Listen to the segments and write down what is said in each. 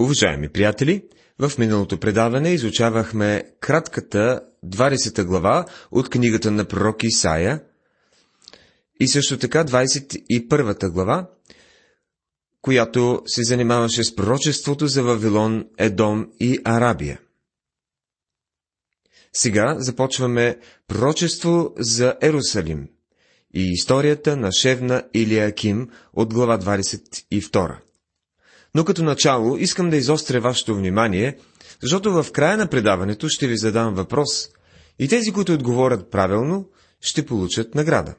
Уважаеми приятели, в миналото предаване изучавахме кратката 20 глава от книгата на пророк Исаия и също така 21 глава, която се занимаваше с пророчеството за Вавилон, Едом и Арабия. Сега започваме пророчество за Ерусалим и историята на Шевна или Аким от глава 22. Но като начало искам да изостря вашето внимание, защото в края на предаването ще ви задам въпрос и тези, които отговорят правилно, ще получат награда.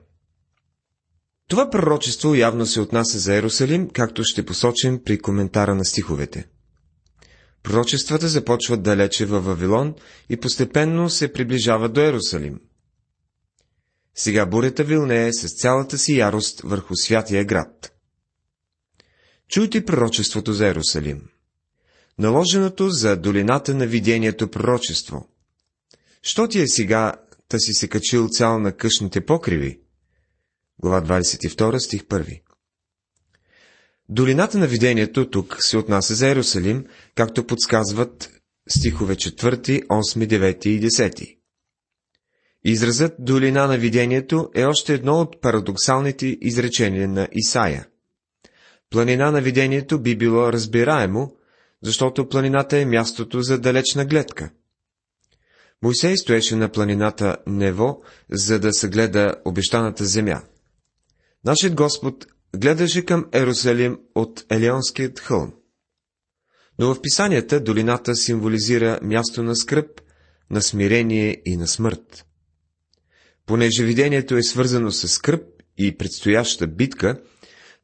Това пророчество явно се отнася за Ерусалим, както ще посочим при коментара на стиховете. Пророчествата започват далече във Вавилон и постепенно се приближават до Ерусалим. Сега бурята вилнее с цялата си ярост върху святия град. Чуйте пророчеството за Ерусалим. Наложеното за долината на видението пророчество. Що ти е сега, та си се качил цял на къщните покриви? Глава 22, стих 1. Долината на видението тук се отнася за Ерусалим, както подсказват стихове 4, 8, 9 и 10. Изразът долина на видението е още едно от парадоксалните изречения на Исаия. Планина на видението би било разбираемо, защото планината е мястото за далечна гледка. Мойсей стоеше на планината Нево, за да съгледа обещаната земя. Нашият Господ гледаше към Ерусалим от Елеонският хълм. Но в писанията долината символизира място на скръп, на смирение и на смърт. Понеже видението е свързано с скръп и предстояща битка,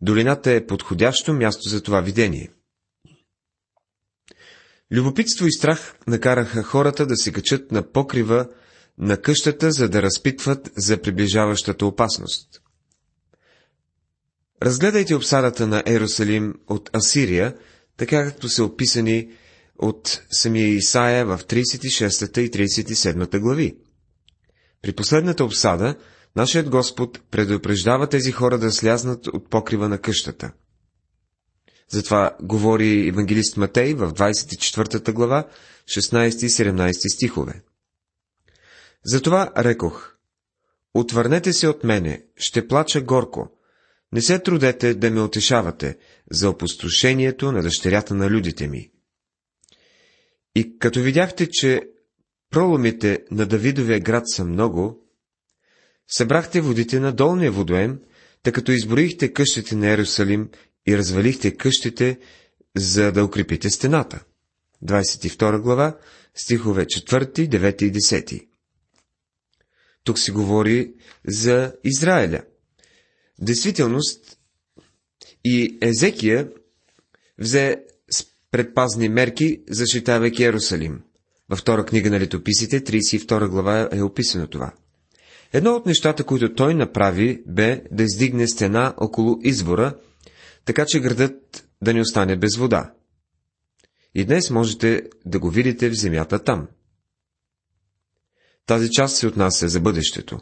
долината е подходящо място за това видение. Любопитство и страх накараха хората да се качат на покрива на къщата, за да разпитват за приближаващата опасност. Разгледайте обсадата на Ерусалим от Асирия, така както са описани от самия Исаия в 36 и 37 глави. При последната обсада нашият Господ предупреждава тези хора да слязнат от покрива на къщата. Затова говори евангелист Матей в 24 глава, 16 и 17 стихове. Затова рекох, Отвърнете се от мене, ще плача горко, не се трудете да ме утешавате за опустошението на дъщерята на людите ми. И като видяхте, че проломите на Давидовия град са много, събрахте водите на долния водоем, тъй като изброихте къщите на Ерусалим и развалихте къщите, за да укрепите стената. 22 глава, стихове 4, 9 и 10. Тук се говори за Израиля. Действителност и Езекия взе предпазни мерки, защитавайки Ерусалим. Във втора книга на летописите, 32 глава е описано това. Едно от нещата, които той направи, бе да издигне стена около извора, така че градът да не остане без вода. И днес можете да го видите в земята там. Тази част се отнася за бъдещето.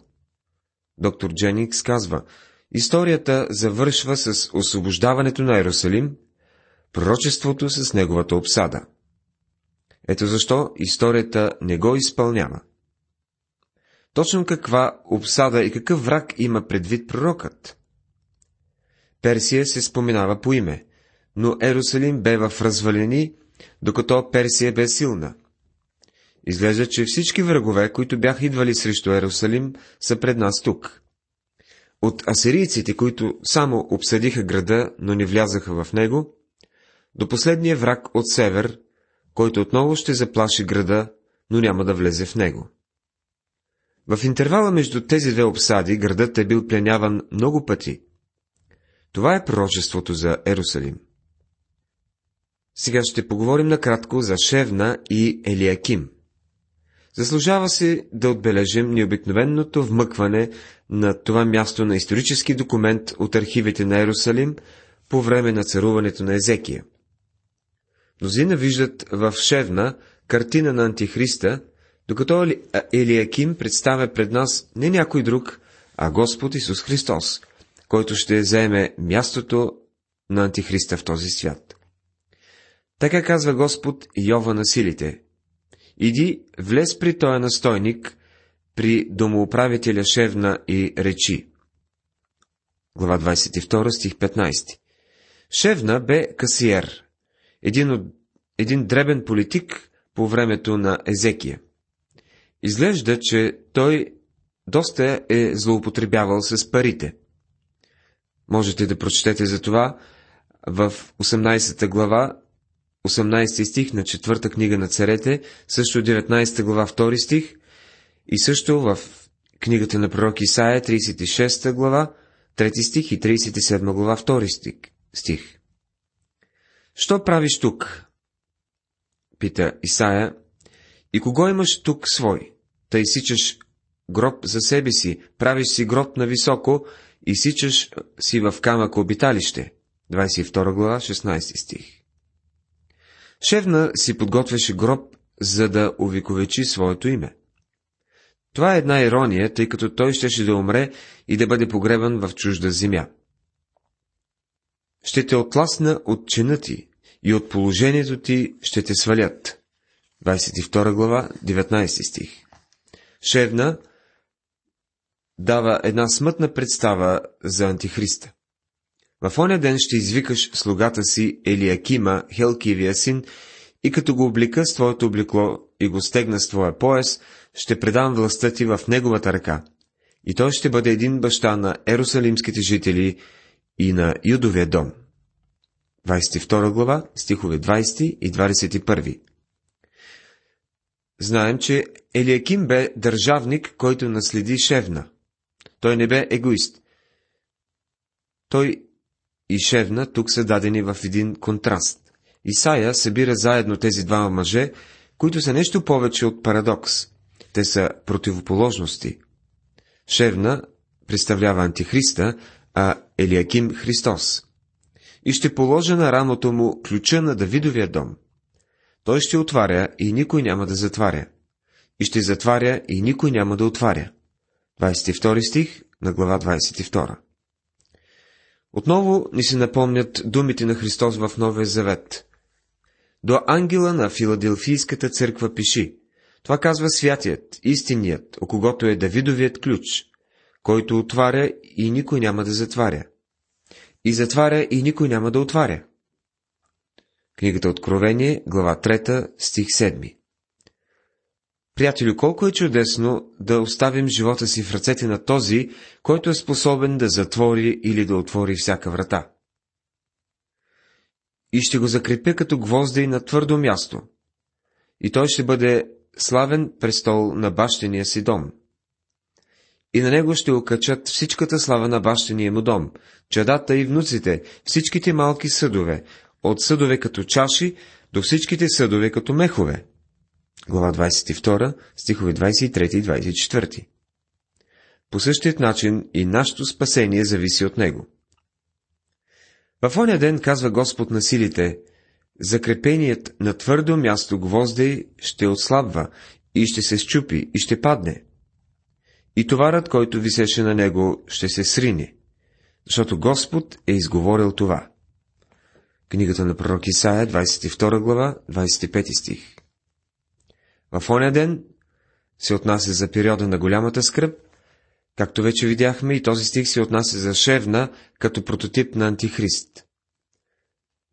Доктор Дженикс казва, историята завършва с освобождаването на Иерусалим, пророчеството с неговата обсада. Ето защо историята не го изпълнява. Точно каква обсада и какъв враг има предвид пророкът? Персия се споменава по име, но Ерусалим бе в развалени, докато Персия бе силна. Изглежда, че всички врагове, които бяха идвали срещу Ерусалим, са пред нас тук. От асирийците, които само обсъдиха града, но не влязаха в него, до последния враг от север, който отново ще заплаши града, но няма да влезе в него. В интервала между тези две обсади градът е бил пленяван много пъти. Това е пророчеството за Ерусалим. Сега ще поговорим накратко за Шевна и Елиаким. Заслужава се да отбележим необикновеното вмъкване на това място на исторически документ от архивите на Ерусалим по време на царуването на Езекия. Мнозина виждат в Шевна картина на Антихриста, докато Елиаким представя пред нас не някой друг, а Господ Исус Христос, който ще заеме мястото на Антихриста в този свят. Така казва Господ Йова на силите. Иди, влез при този настойник, при домоуправителя Шевна и речи. Глава 22, стих 15. Шевна бе касиер, един, от, един дребен политик по времето на Езекия. Изглежда, че той доста е злоупотребявал с парите. Можете да прочетете за това в 18 глава, 18 стих на четвърта книга на царете, също 19 глава, 2 стих и също в книгата на пророк Исаия, 36 глава, 3 стих и 37 глава, 2 стих. Що правиш тук? Пита Исаия. И кого имаш тук свой? Тъй сичаш гроб за себе си, правиш си гроб на високо и сичаш си в камък обиталище. 22 глава, 16 стих. Шевна си подготвяше гроб, за да увековечи своето име. Това е една ирония, тъй като той щеше да умре и да бъде погребан в чужда земя. Ще те отласна от чина ти и от положението ти ще те свалят. 22 глава, 19 стих. Шевна дава една смътна представа за Антихриста. В оня ден ще извикаш слугата си Елиакима, Хелкивия син, и като го облика с твоето облекло и го стегна с твоя пояс, ще предам властта ти в неговата ръка. И той ще бъде един баща на ерусалимските жители и на Юдовия дом. 22 глава, стихове 20 и 21. Знаем, че Елиаким бе държавник, който наследи Шевна. Той не бе егоист. Той и Шевна тук са дадени в един контраст. Исая събира заедно тези двама мъже, които са нещо повече от парадокс. Те са противоположности. Шевна представлява Антихриста, а Елиаким Христос. И ще положа на рамото му ключа на Давидовия дом. Той ще отваря и никой няма да затваря. И ще затваря и никой няма да отваря. 22 стих на глава 22. Отново ни се напомнят думите на Христос в Новия Завет. До ангела на Филаделфийската църква пиши. Това казва святият, истиният, о когото е Давидовият ключ, който отваря и никой няма да затваря. И затваря и никой няма да отваря. Книгата Откровение, глава 3, стих 7. Приятелю, колко е чудесно да оставим живота си в ръцете на този, който е способен да затвори или да отвори всяка врата. И ще го закрепя като гвозда и на твърдо място. И той ще бъде славен престол на бащения си дом. И на него ще окачат всичката слава на бащения му дом, чадата и внуците, всичките малки съдове, от съдове като чаши до всичките съдове като мехове. Глава 22, стихове 23 и 24. По същият начин и нашето спасение зависи от него. В оня ден, казва Господ на силите, закрепеният на твърдо място гвоздей ще отслабва и ще се щупи и ще падне. И товарът, който висеше на него, ще се срине, защото Господ е изговорил това. Книгата на пророк Исаия, 22 глава, 25 стих. В оня ден се отнася за периода на голямата скръп, както вече видяхме и този стих се отнася за Шевна като прототип на Антихрист.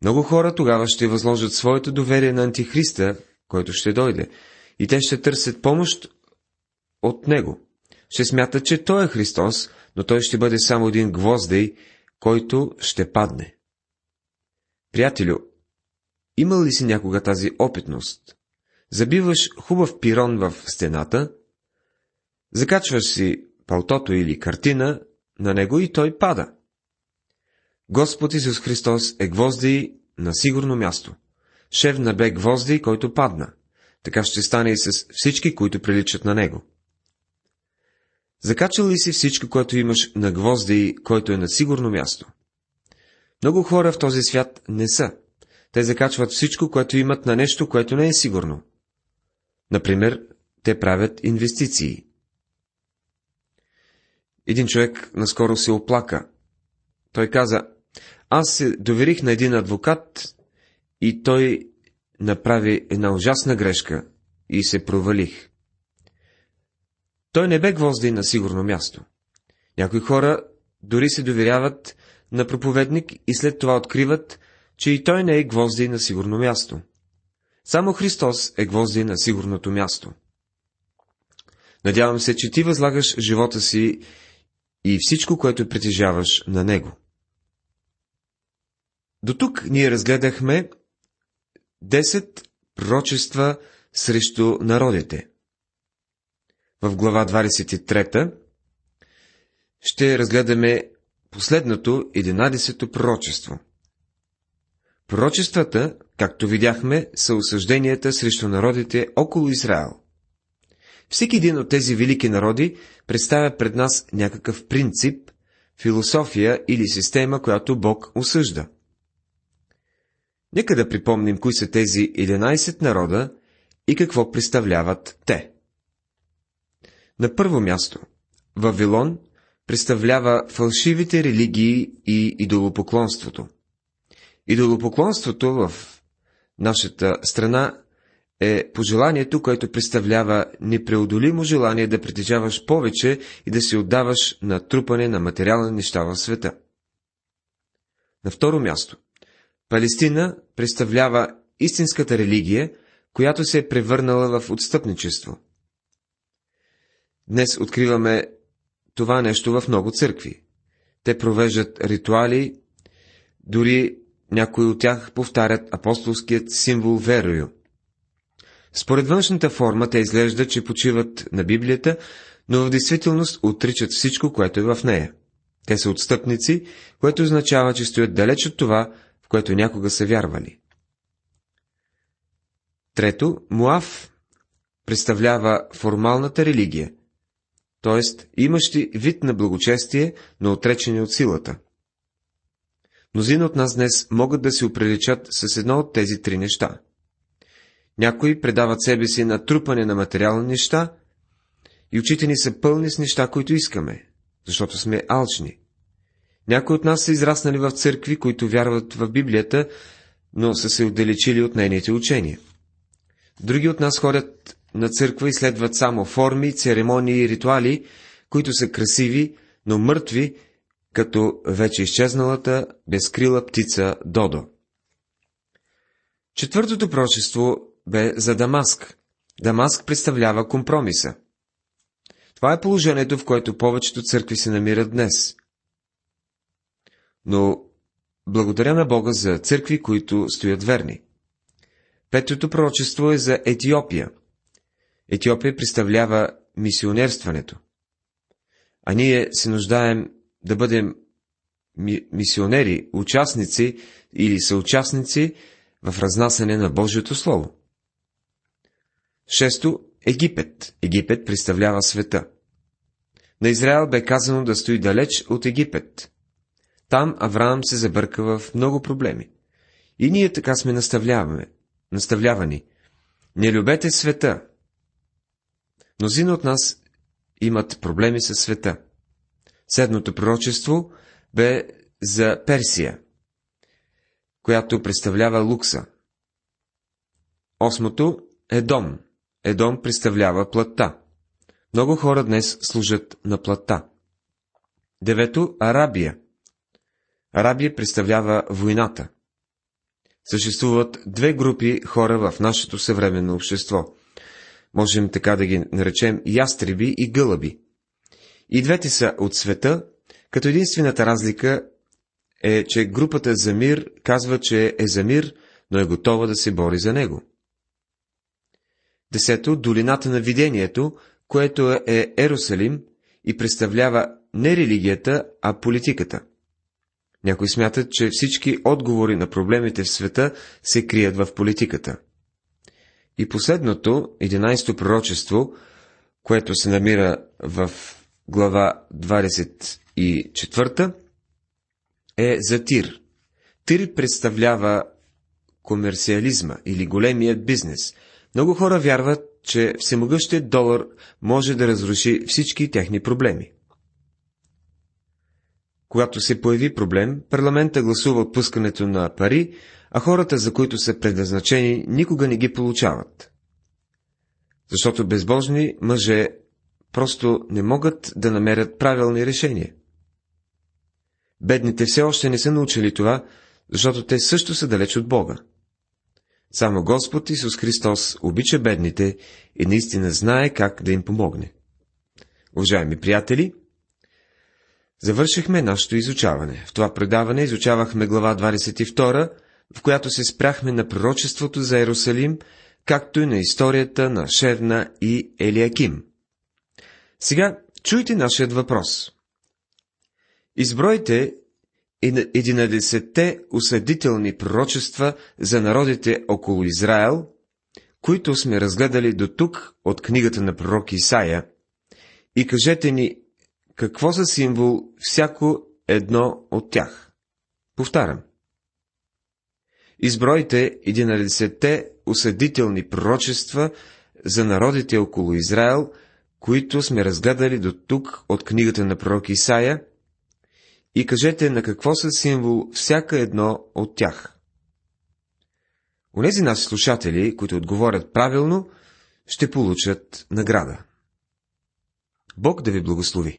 Много хора тогава ще възложат своето доверие на Антихриста, който ще дойде, и те ще търсят помощ от него. Ще смятат, че той е Христос, но той ще бъде само един гвоздей, който ще падне. Приятелю, имал ли си някога тази опитност? Забиваш хубав пирон в стената, закачваш си палтото или картина на него и той пада. Господ Исус Христос е гвоздей на сигурно място. Шев на бе гвоздей, който падна. Така ще стане и с всички, които приличат на него. Закачал ли си всичко, което имаш на гвоздей, който е на сигурно място? Много хора в този свят не са. Те закачват всичко, което имат на нещо, което не е сигурно. Например, те правят инвестиции. Един човек наскоро се оплака. Той каза, аз се доверих на един адвокат и той направи една ужасна грешка и се провалих. Той не бе гвозди на сигурно място. Някои хора дори се доверяват на проповедник и след това откриват, че и той не е гвозди на сигурно място. Само Христос е гвозди на сигурното място. Надявам се, че ти възлагаш живота си и всичко, което притежаваш на Него. До тук ние разгледахме 10 пророчества срещу народите. В глава 23 ще разгледаме последното 11-то пророчество. Пророчествата, както видяхме, са осъжденията срещу народите около Израел. Всеки един от тези велики народи представя пред нас някакъв принцип, философия или система, която Бог осъжда. Нека да припомним кои са тези 11 народа и какво представляват те. На първо място, Вавилон представлява фалшивите религии и идолопоклонството. Идолопоклонството в нашата страна е пожеланието, което представлява непреодолимо желание да притежаваш повече и да се отдаваш на трупане на материални неща в света. На второ място, Палестина представлява истинската религия, която се е превърнала в отстъпничество. Днес откриваме това нещо в много църкви. Те провеждат ритуали, дори някои от тях повтарят апостолският символ верою. Според външната форма те изглежда, че почиват на Библията, но в действителност отричат всичко, което е в нея. Те са отстъпници, което означава, че стоят далеч от това, в което някога са вярвали. Трето, Муав представлява формалната религия, т.е. имащи вид на благочестие, но отречени от силата. Мнозина от нас днес могат да се оприличат с едно от тези три неща. Някои предават себе си на трупане на материални неща и очите ни са пълни с неща, които искаме, защото сме алчни. Някои от нас са израснали в църкви, които вярват в Библията, но са се отдалечили от нейните учения. Други от нас ходят на църква и следват само форми, церемонии и ритуали, които са красиви, но мъртви, като вече изчезналата, безкрила птица Додо. Четвъртото прочество бе за Дамаск. Дамаск представлява компромиса. Това е положението, в което повечето църкви се намират днес. Но благодаря на Бога за църкви, които стоят верни. Петото пророчество е за Етиопия. Етиопия представлява мисионерстването. А ние се нуждаем да бъдем ми- мисионери, участници или съучастници в разнасяне на Божието Слово. Шесто, Египет. Египет представлява света. На Израел бе казано да стои далеч от Египет. Там Авраам се забърка в много проблеми. И ние така сме наставляваме, наставлявани. Не любете света. Мнозина от нас имат проблеми с света. Седното пророчество бе за Персия, която представлява Лукса. Осмото е дом. Едом представлява плътта. Много хора днес служат на плътта. Девето – Арабия. Арабия представлява войната. Съществуват две групи хора в нашето съвременно общество. Можем така да ги наречем ястреби и гълъби. И двете са от света, като единствената разлика е, че групата за мир казва, че е за мир, но е готова да се бори за него. Десето, долината на видението, което е Ерусалим и представлява не религията, а политиката. Някои смятат, че всички отговори на проблемите в света се крият в политиката. И последното, 11-то пророчество, което се намира в глава 24, е за Тир. Тир представлява комерциализма или големият бизнес – много хора вярват, че всемогъщият долар може да разруши всички техни проблеми. Когато се появи проблем, парламента гласува отпускането на пари, а хората, за които са предназначени, никога не ги получават. Защото безбожни мъже просто не могат да намерят правилни решения. Бедните все още не са научили това, защото те също са далеч от Бога. Само Господ Исус Христос обича бедните и наистина знае как да им помогне. Уважаеми приятели, завършихме нашето изучаване. В това предаване изучавахме глава 22, в която се спряхме на пророчеството за Иерусалим, както и на историята на Шевна и Елиаким. Сега чуйте нашият въпрос. Избройте 11-те осъдителни пророчества за народите около Израел, които сме разгледали до тук от книгата на пророк Исаия, и кажете ни какво за символ всяко едно от тях. Повтарям. Избройте 11-те осъдителни пророчества за народите около Израел, които сме разгледали до тук от книгата на пророк Исаия, и кажете на какво са символ всяка едно от тях. Онези наши слушатели, които отговорят правилно, ще получат награда. Бог да ви благослови!